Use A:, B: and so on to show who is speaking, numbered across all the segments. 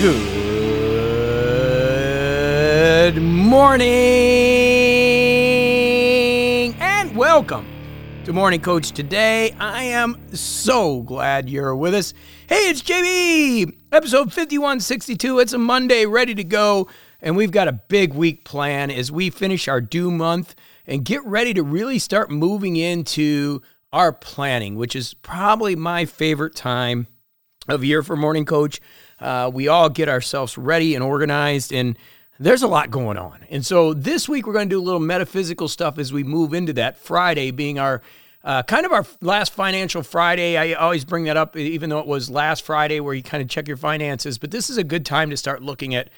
A: Good morning and welcome to Morning Coach today. I am so glad you're with us. Hey, it's JB, episode 5162. It's a Monday, ready to go. And we've got a big week plan as we finish our due month and get ready to really start moving into our planning, which is probably my favorite time of year for Morning Coach. Uh, we all get ourselves ready and organized, and there's a lot going on. And so this week we're going to do a little metaphysical stuff as we move into that Friday being our uh, kind of our last financial Friday. I always bring that up, even though it was last Friday where you kind of check your finances. But this is a good time to start looking at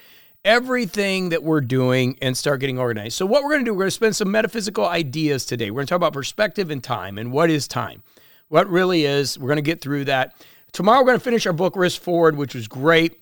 A: everything that we're doing and start getting organized. So, what we're going to do, we're going to spend some metaphysical ideas today. We're going to talk about perspective and time and what is time, what really is. We're going to get through that. Tomorrow, we're going to finish our book, Risk Forward, which was great.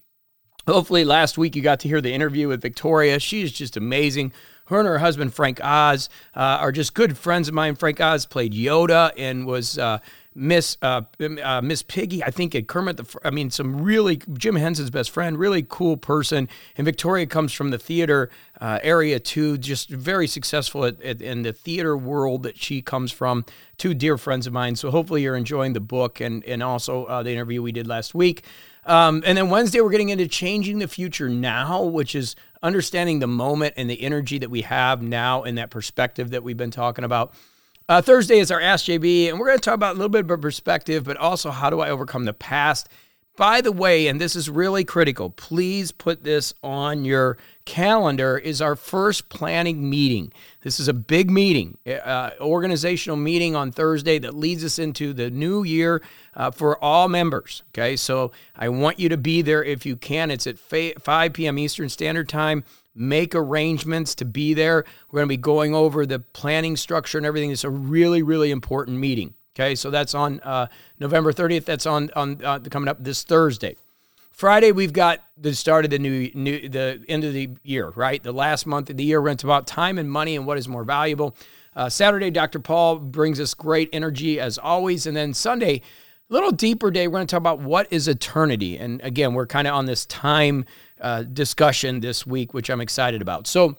A: Hopefully, last week you got to hear the interview with Victoria. She is just amazing. Her and her husband, Frank Oz, uh, are just good friends of mine. Frank Oz played Yoda and was. Uh, Miss uh, uh, Miss Piggy, I think at Kermit the, I mean, some really Jim Henson's best friend, really cool person, and Victoria comes from the theater uh, area too, just very successful at, at, in the theater world that she comes from. Two dear friends of mine, so hopefully you're enjoying the book and and also uh, the interview we did last week. Um, and then Wednesday, we're getting into changing the future now, which is understanding the moment and the energy that we have now and that perspective that we've been talking about. Uh, Thursday is our Ask JB, and we're going to talk about a little bit of perspective, but also how do I overcome the past. By the way, and this is really critical, please put this on your calendar, is our first planning meeting. This is a big meeting, uh, organizational meeting on Thursday that leads us into the new year uh, for all members. Okay, so I want you to be there if you can. It's at 5 p.m. Eastern Standard Time make arrangements to be there. We're going to be going over the planning structure and everything. It's a really, really important meeting. Okay, so that's on uh, November 30th. That's on on uh, coming up this Thursday. Friday, we've got the start of the new, new the end of the year, right? The last month of the year. We're about time and money and what is more valuable. Uh, Saturday, Dr. Paul brings us great energy as always, and then Sunday, a little deeper day. We're going to talk about what is eternity, and again, we're kind of on this time uh, discussion this week, which I'm excited about. So,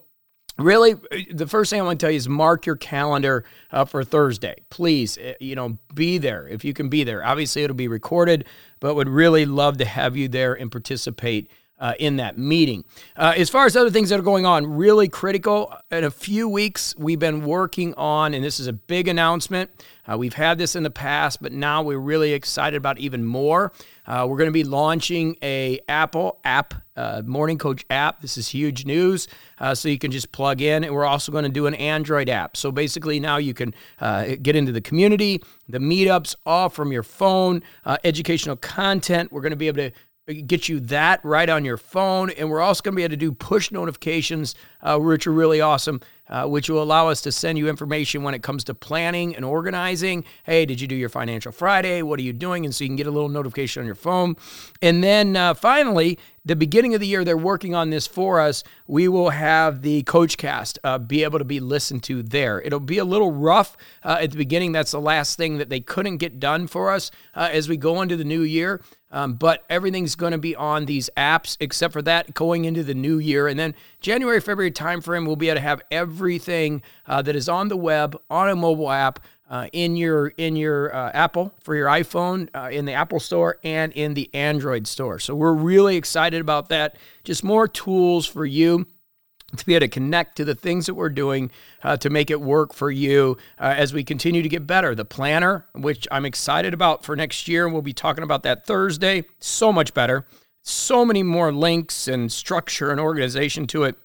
A: really, the first thing I want to tell you is mark your calendar uh, for Thursday. Please, uh, you know, be there if you can be there. Obviously, it'll be recorded, but would really love to have you there and participate uh, in that meeting. Uh, as far as other things that are going on, really critical. In a few weeks, we've been working on, and this is a big announcement. Uh, we've had this in the past, but now we're really excited about even more. Uh, we're going to be launching a Apple app, uh, Morning Coach app. This is huge news. Uh, so you can just plug in, and we're also going to do an Android app. So basically, now you can get into the community, the meetups, all from your phone, educational content. We're going to be able to get you that right on your phone. And we're also going to be able to do push notifications, uh, which are really awesome, uh, which will allow us to send you information when it comes to planning and organizing. Hey, did you do your Financial Friday? What are you doing? And so you can get a little notification on your phone. And then uh, finally, the beginning of the year, they're working on this for us. We will have the Coach Cast uh, be able to be listened to there. It'll be a little rough uh, at the beginning. That's the last thing that they couldn't get done for us uh, as we go into the new year. Um, but everything's going to be on these apps except for that going into the new year. And then January, February timeframe, we'll be able to have everything uh, that is on the web, on a mobile app, uh, in your in your uh, Apple for your iPhone, uh, in the Apple Store, and in the Android Store. So we're really excited about that. Just more tools for you to be able to connect to the things that we're doing uh, to make it work for you uh, as we continue to get better. The planner, which I'm excited about for next year, we'll be talking about that Thursday, so much better. So many more links and structure and organization to it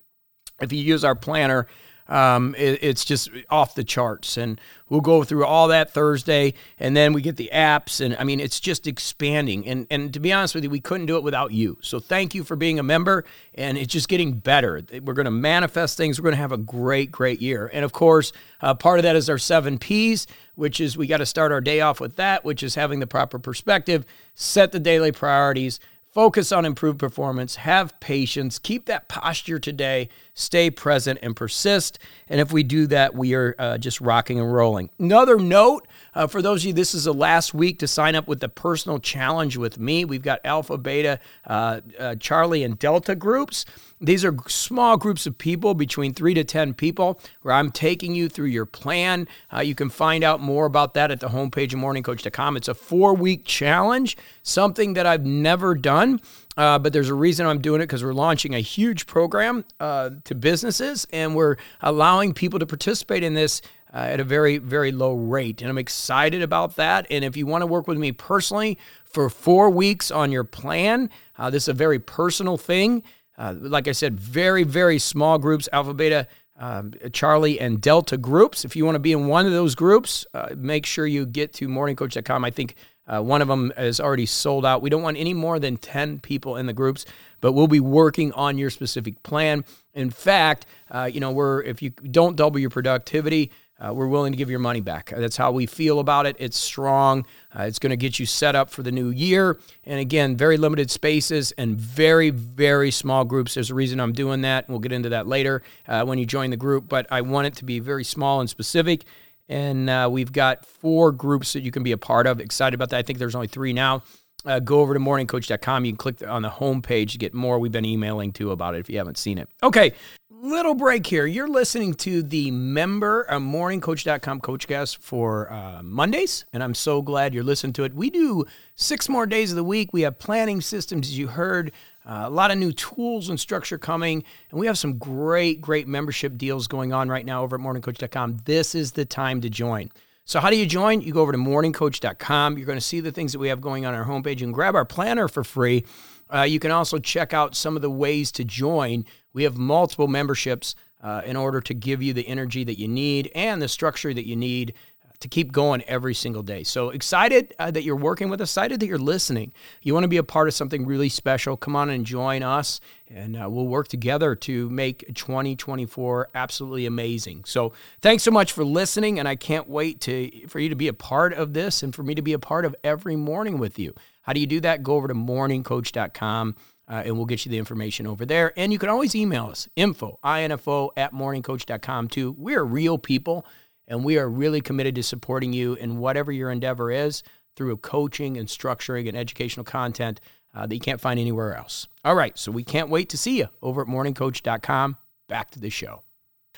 A: if you use our planner um, it, it's just off the charts. And we'll go through all that Thursday, and then we get the apps, and I mean, it's just expanding. And and to be honest with you, we couldn't do it without you. So thank you for being a member, and it's just getting better. We're going to manifest things. We're going to have a great, great year. And of course, uh, part of that is our seven P's, which is we got to start our day off with that, which is having the proper perspective, set the daily priorities focus on improved performance, have patience, keep that posture today, stay present, and persist. And if we do that, we are uh, just rocking and rolling. Another note uh, for those of you, this is the last week to sign up with the personal challenge with me. We've got Alpha, Beta, uh, uh, Charlie, and Delta groups. These are small groups of people, between three to 10 people, where I'm taking you through your plan. Uh, you can find out more about that at the homepage of morningcoach.com. It's a four week challenge, something that I've never done. Uh, but there's a reason I'm doing it because we're launching a huge program uh, to businesses and we're allowing people to participate in this uh, at a very, very low rate. And I'm excited about that. And if you want to work with me personally for four weeks on your plan, uh, this is a very personal thing. Uh, like I said, very, very small groups, Alpha, Beta, um, Charlie, and Delta groups. If you want to be in one of those groups, uh, make sure you get to morningcoach.com. I think uh, one of them is already sold out. We don't want any more than 10 people in the groups, but we'll be working on your specific plan. In fact, uh, you know, we're if you don't double your productivity, uh, we're willing to give your money back. That's how we feel about it. It's strong. Uh, it's going to get you set up for the new year. And again, very limited spaces and very, very small groups. There's a reason I'm doing that. And We'll get into that later uh, when you join the group. But I want it to be very small and specific. And uh, we've got four groups that you can be a part of. Excited about that. I think there's only three now. Uh, go over to morningcoach.com. You can click on the homepage to get more. We've been emailing too about it if you haven't seen it. Okay, little break here. You're listening to the member uh, morningcoach.com coachcast for uh, Mondays, and I'm so glad you're listening to it. We do six more days of the week. We have planning systems, as you heard, uh, a lot of new tools and structure coming, and we have some great, great membership deals going on right now over at morningcoach.com. This is the time to join. So, how do you join? You go over to morningcoach.com. You're going to see the things that we have going on our homepage. and grab our planner for free. Uh, you can also check out some of the ways to join. We have multiple memberships uh, in order to give you the energy that you need and the structure that you need to keep going every single day. So excited uh, that you're working with us, excited that you're listening. You want to be a part of something really special, come on and join us, and uh, we'll work together to make 2024 absolutely amazing. So thanks so much for listening, and I can't wait to for you to be a part of this and for me to be a part of every morning with you. How do you do that? Go over to morningcoach.com. Uh, and we'll get you the information over there. And you can always email us, info, info at morningcoach.com too. We're real people and we are really committed to supporting you in whatever your endeavor is through coaching and structuring and educational content uh, that you can't find anywhere else. All right, so we can't wait to see you over at morningcoach.com. Back to the show.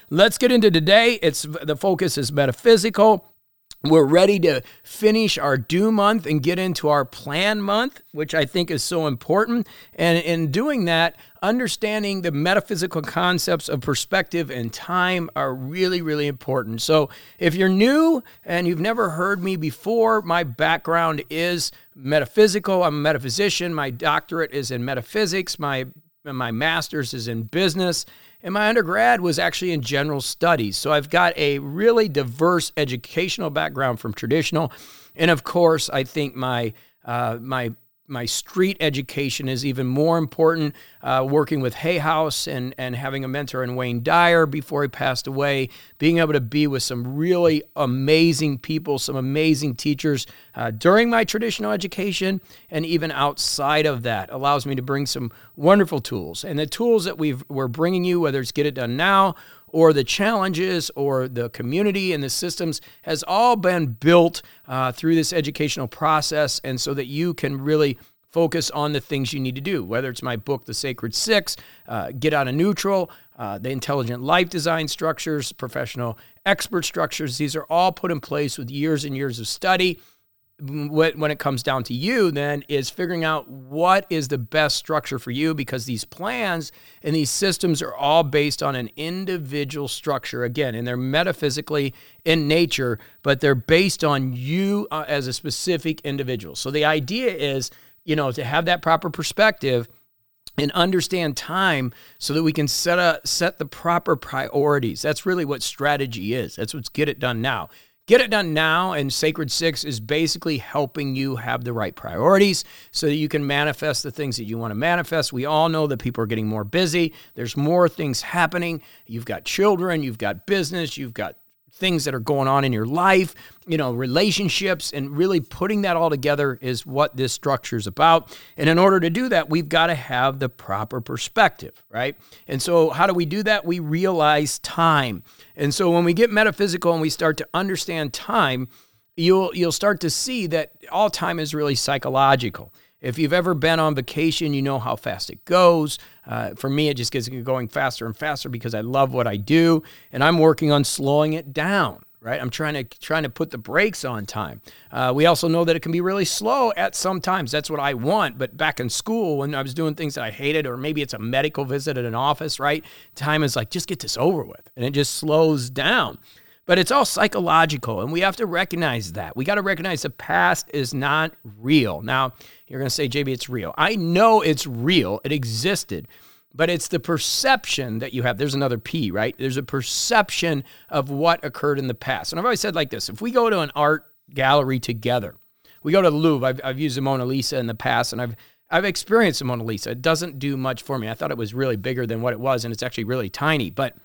A: Let's get into today. It's the focus is metaphysical. We're ready to finish our due month and get into our plan month, which I think is so important. And in doing that, understanding the metaphysical concepts of perspective and time are really, really important. So, if you're new and you've never heard me before, my background is metaphysical. I'm a metaphysician. My doctorate is in metaphysics. My my master's is in business and my undergrad was actually in general studies. So I've got a really diverse educational background from traditional. And of course, I think my uh, my my street education is even more important. Uh, working with Hay House and and having a mentor in Wayne Dyer before he passed away, being able to be with some really amazing people, some amazing teachers uh, during my traditional education, and even outside of that, allows me to bring some wonderful tools. And the tools that we've we're bringing you, whether it's Get It Done Now or the challenges or the community and the systems has all been built uh, through this educational process. And so that you can really focus on the things you need to do whether it's my book the sacred six uh, get out of neutral uh, the intelligent life design structures professional expert structures. These are all put in place with years and years of study when it comes down to you then is figuring out what is the best structure for you because these plans and these systems are all based on an individual structure again and they're metaphysically in nature but they're based on you uh, as a specific individual. So the idea is you know to have that proper perspective and understand time so that we can set a set the proper priorities. That's really what strategy is. That's what's get it done now Get it done now, and Sacred Six is basically helping you have the right priorities so that you can manifest the things that you want to manifest. We all know that people are getting more busy, there's more things happening. You've got children, you've got business, you've got things that are going on in your life, you know, relationships, and really putting that all together is what this structure is about. And in order to do that, we've got to have the proper perspective, right? And so, how do we do that? We realize time. And so, when we get metaphysical and we start to understand time, you'll you'll start to see that all time is really psychological. If you've ever been on vacation, you know how fast it goes. Uh, for me, it just gets going faster and faster because I love what I do, and I'm working on slowing it down. Right, I'm trying to trying to put the brakes on time. Uh, we also know that it can be really slow at some times. That's what I want. But back in school, when I was doing things that I hated, or maybe it's a medical visit at an office, right? Time is like just get this over with, and it just slows down. But it's all psychological, and we have to recognize that. We got to recognize the past is not real. Now, you're going to say, JB, it's real. I know it's real, it existed, but it's the perception that you have. There's another P, right? There's a perception of what occurred in the past. And I've always said like this if we go to an art gallery together, we go to the Louvre, I've, I've used the Mona Lisa in the past, and I've I've experienced the Mona Lisa. It doesn't do much for me. I thought it was really bigger than what it was, and it's actually really tiny. But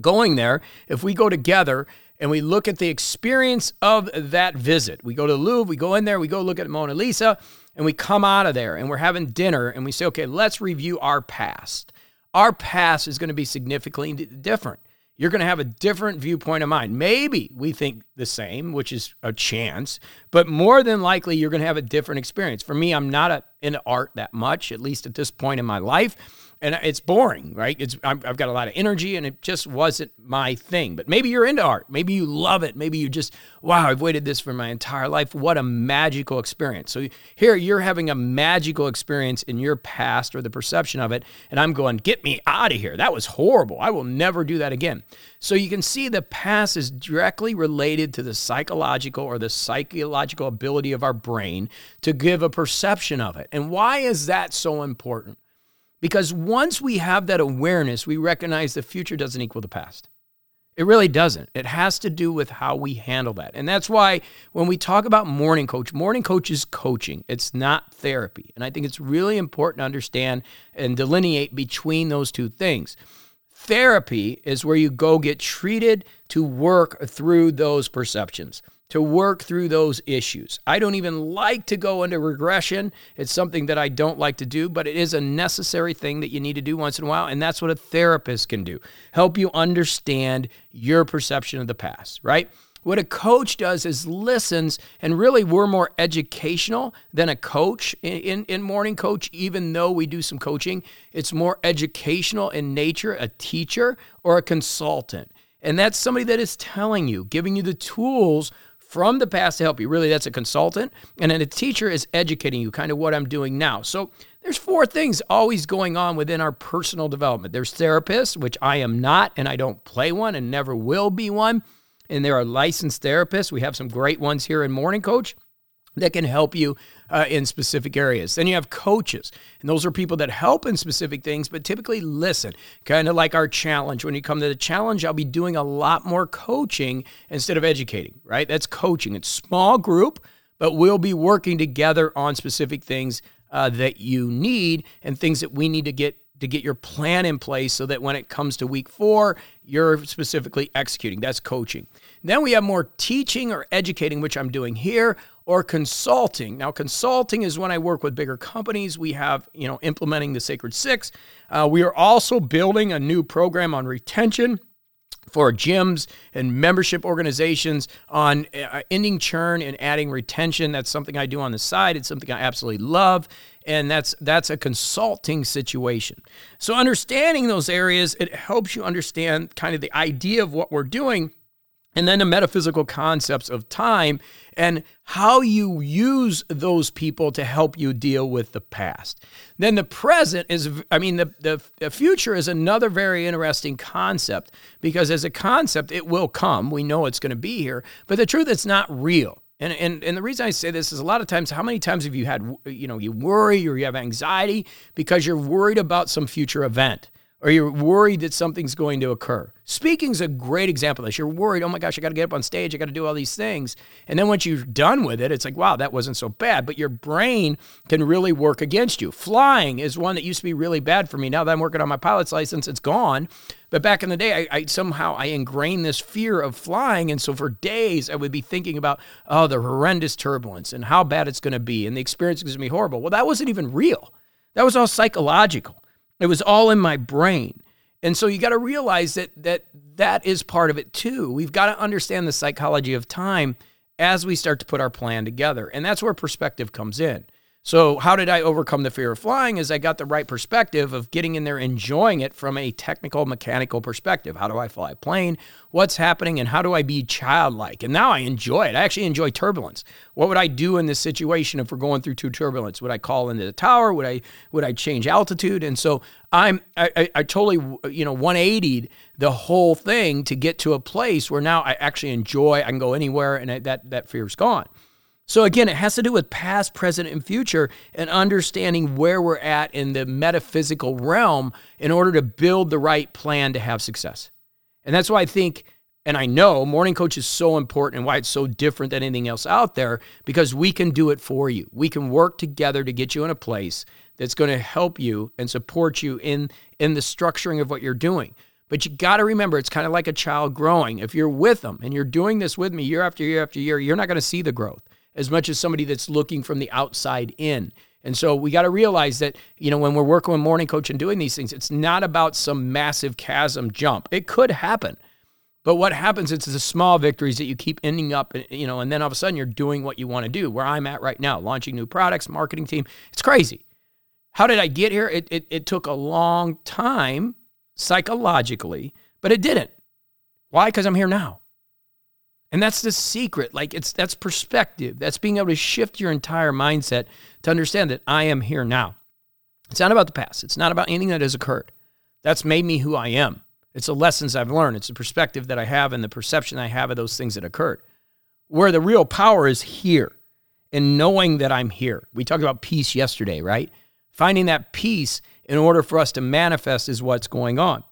A: going there, if we go together and we look at the experience of that visit, we go to the Louvre, we go in there, we go look at Mona Lisa, and we come out of there and we're having dinner and we say, okay, let's review our past. Our past is going to be significantly different. You're going to have a different viewpoint of mine. Maybe we think the same, which is a chance, but more than likely, you're going to have a different experience. For me, I'm not a, into art that much, at least at this point in my life and it's boring, right? It's I've got a lot of energy, and it just wasn't my thing. But maybe you're into art. Maybe you love it. Maybe you just wow, I've waited this for my entire life. What a magical experience! So here you're having a magical experience in your past or the perception of it, and I'm going, get me out of here. That was horrible. I will never do that again. So you can see the past is directly related to the psychological or the psychological ability of our brain to give a perception of it. And why is that so important? Because once we have that awareness, we recognize the future doesn't equal the past. It really doesn't. It has to do with how we handle that. And that's why when we talk about morning coach, morning coach is coaching, it's not therapy. And I think it's really important to understand and delineate between those two things. Therapy is where you go get treated to work through those perceptions to work through those issues. I don't even like to go into regression. It's something that I don't like to do, but it is a necessary thing that you need to do once in a while. And that's what a therapist can do help you understand your perception of the past, right? What a coach does is listens, and really we're more educational than a coach in, in, in, Morning Coach, even though we do some coaching. It's more educational in nature, a teacher or a consultant. And that's somebody that is telling you, giving you the tools from the past to help you. Really, that's a consultant. And then a teacher is educating you, kind of what I'm doing now. So there's four things always going on within our personal development. There's therapists, which I am not, and I don't play one and never will be one. And there are licensed therapists. We have some great ones here in Morning Coach that can help you uh, in specific areas. Then you have coaches, and those are people that help in specific things, but typically listen. Kind of like our challenge. When you come to the challenge, I'll be doing a lot more coaching instead of educating, right? That's coaching. It's small group, but we'll be working together on specific things uh, that you need and things that we need to get to get your plan in place so that when it comes to week four, you're specifically executing. That's coaching. Then we have more teaching or educating, which I'm doing here, or consulting. Now, consulting is when I work with bigger companies. We have, you know, implementing the Sacred Six. Uh, we are also building a new program on retention for gyms and membership organizations on uh, ending churn and adding retention. That's something I do on the side. It's something I absolutely love, and that's that's a consulting situation. So understanding those areas, it helps you understand kind of the idea of what we're doing and then the metaphysical concepts of time and how you use those people to help you deal with the past. Then the present is, I mean, the, the, future is another very interesting concept because as a concept, it will come. We know it's going to be here, but the truth, it's not real. And, and, and the reason I say this is a lot of times, how many times have you had, you know, you worry or you have anxiety because you're worried about some future event? Or you're worried that something's going to occur. Speaking's a great example of this. You're worried, oh my gosh, I got to get up on stage, I got to do all these things. And then once you're done with it, it's like, wow, that wasn't so bad. But your brain can really work against you. Flying is one that used to be really bad for me. Now that I'm working on my pilot's license, it's gone. But back in the day, I, I somehow I ingrained this fear of flying. And so for days, I would be thinking about, oh, the horrendous turbulence and how bad it's going to be. And the experience is going to be horrible. Well, that wasn't even real. That was all psychological. It was all in my brain. And so you got to realize that that that is part of it too. We've got to understand the psychology of time as we start to put our plan together. And that's where perspective comes in. So, how did I overcome the fear of flying? Is I got the right perspective of getting in there, enjoying it from a technical, mechanical perspective. How do I fly a plane? What's happening? And how do I be childlike? And now I enjoy it. I actually enjoy turbulence. What would I do in this situation if we're going through two turbulence? Would I call into the tower? Would I would I change altitude? And so I'm I, I, I totally you know 180'd the whole thing to get to a place where now I actually enjoy. I can go anywhere, and I, that that fear's gone. So again, it has to do with past, present, and future and understanding where we're at in the metaphysical realm in order to build the right plan to have success. And that's why I think and I know morning coach is so important and why it's so different than anything else out there because we can do it for you. We can work together to get you in a place that's going to help you and support you in in the structuring of what you're doing. But you got to remember it's kind of like a child growing. If you're with them and you're doing this with me year after year after year, you're not going to see the growth as much as somebody that's looking from the outside in. And so we got to realize that, you know, when we're working with morning coach and doing these things, it's not about some massive chasm jump. It could happen. But what happens is the small victories that you keep ending up, you know, and then all of a sudden you're doing what you want to do. Where I'm at right now, launching new products, marketing team. It's crazy. How did I get here? It, it, it took a long time psychologically, but it didn't. Why? Because I'm here now. And that's the secret. Like it's that's perspective. That's being able to shift your entire mindset to understand that I am here now. It's not about the past. It's not about anything that has occurred. That's made me who I am. It's the lessons I've learned. It's the perspective that I have and the perception I have of those things that occurred. Where the real power is here and knowing that I'm here. We talked about peace yesterday, right? Finding that peace in order for us to manifest is what's going on.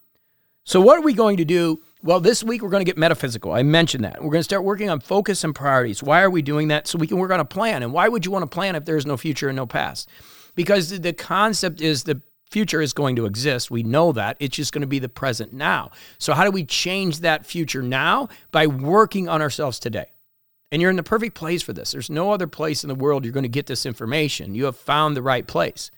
A: So, what are we going to do well, this week we're going to get metaphysical. I mentioned that. We're going to start working on focus and priorities. Why are we doing that? So we can work on a plan. And why would you want to plan if there's no future and no past? Because the concept is the future is going to exist. We know that. It's just going to be the present now. So, how do we change that future now? By working on ourselves today. And you're in the perfect place for this. There's no other place in the world you're going to get this information. You have found the right place.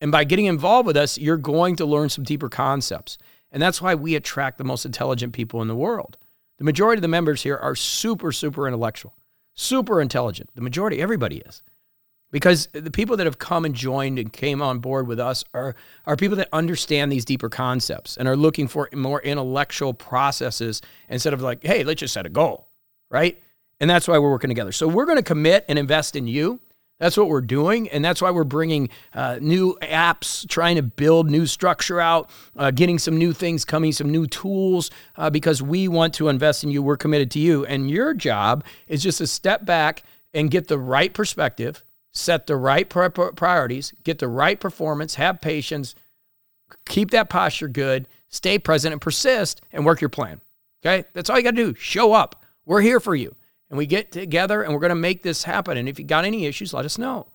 A: And by getting involved with us, you're going to learn some deeper concepts. And that's why we attract the most intelligent people in the world. The majority of the members here are super, super intellectual, super intelligent. The majority, everybody is. Because the people that have come and joined and came on board with us are, are people that understand these deeper concepts and are looking for more intellectual processes instead of like, hey, let's just set a goal, right? And that's why we're working together. So we're going to commit and invest in you. That's what we're doing. And that's why we're bringing uh, new apps, trying to build new structure out, uh, getting some new things coming, some new tools, uh, because we want to invest in you. We're committed to you. And your job is just to step back and get the right perspective, set the right priorities, get the right performance, have patience, keep that posture good, stay present and persist and work your plan. Okay? That's all you got to do. Show up. We're here for you and we get together and we're going to make this happen. And if you got any issues, let us know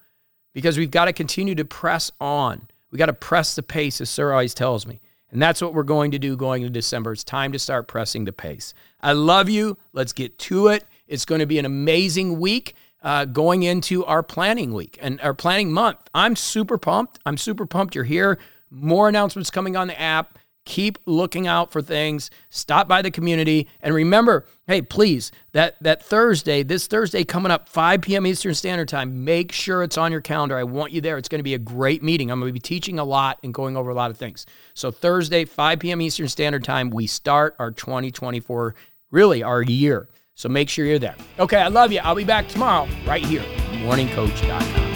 A: because we've got to continue to press on. We got to press the pace, as Sir always tells me. And that's what we're going to do going into December. It's time to start pressing the pace. I love you. Let's get to it. It's going to be an amazing week uh, going into our planning week and our planning month. I'm super pumped. I'm super pumped you're here. More announcements coming on the app. Keep looking out for things. Stop by the community. And remember, hey, please, that, that Thursday, this Thursday coming up, 5 p.m. Eastern Standard Time, make sure it's on your calendar. I want you there. It's going to be a great meeting. I'm going to be teaching a lot and going over a lot of things. So, Thursday, 5 p.m. Eastern Standard Time, we start our 2024, really our year. So, make sure you're there. Okay, I love you. I'll be back tomorrow right here, morningcoach.com.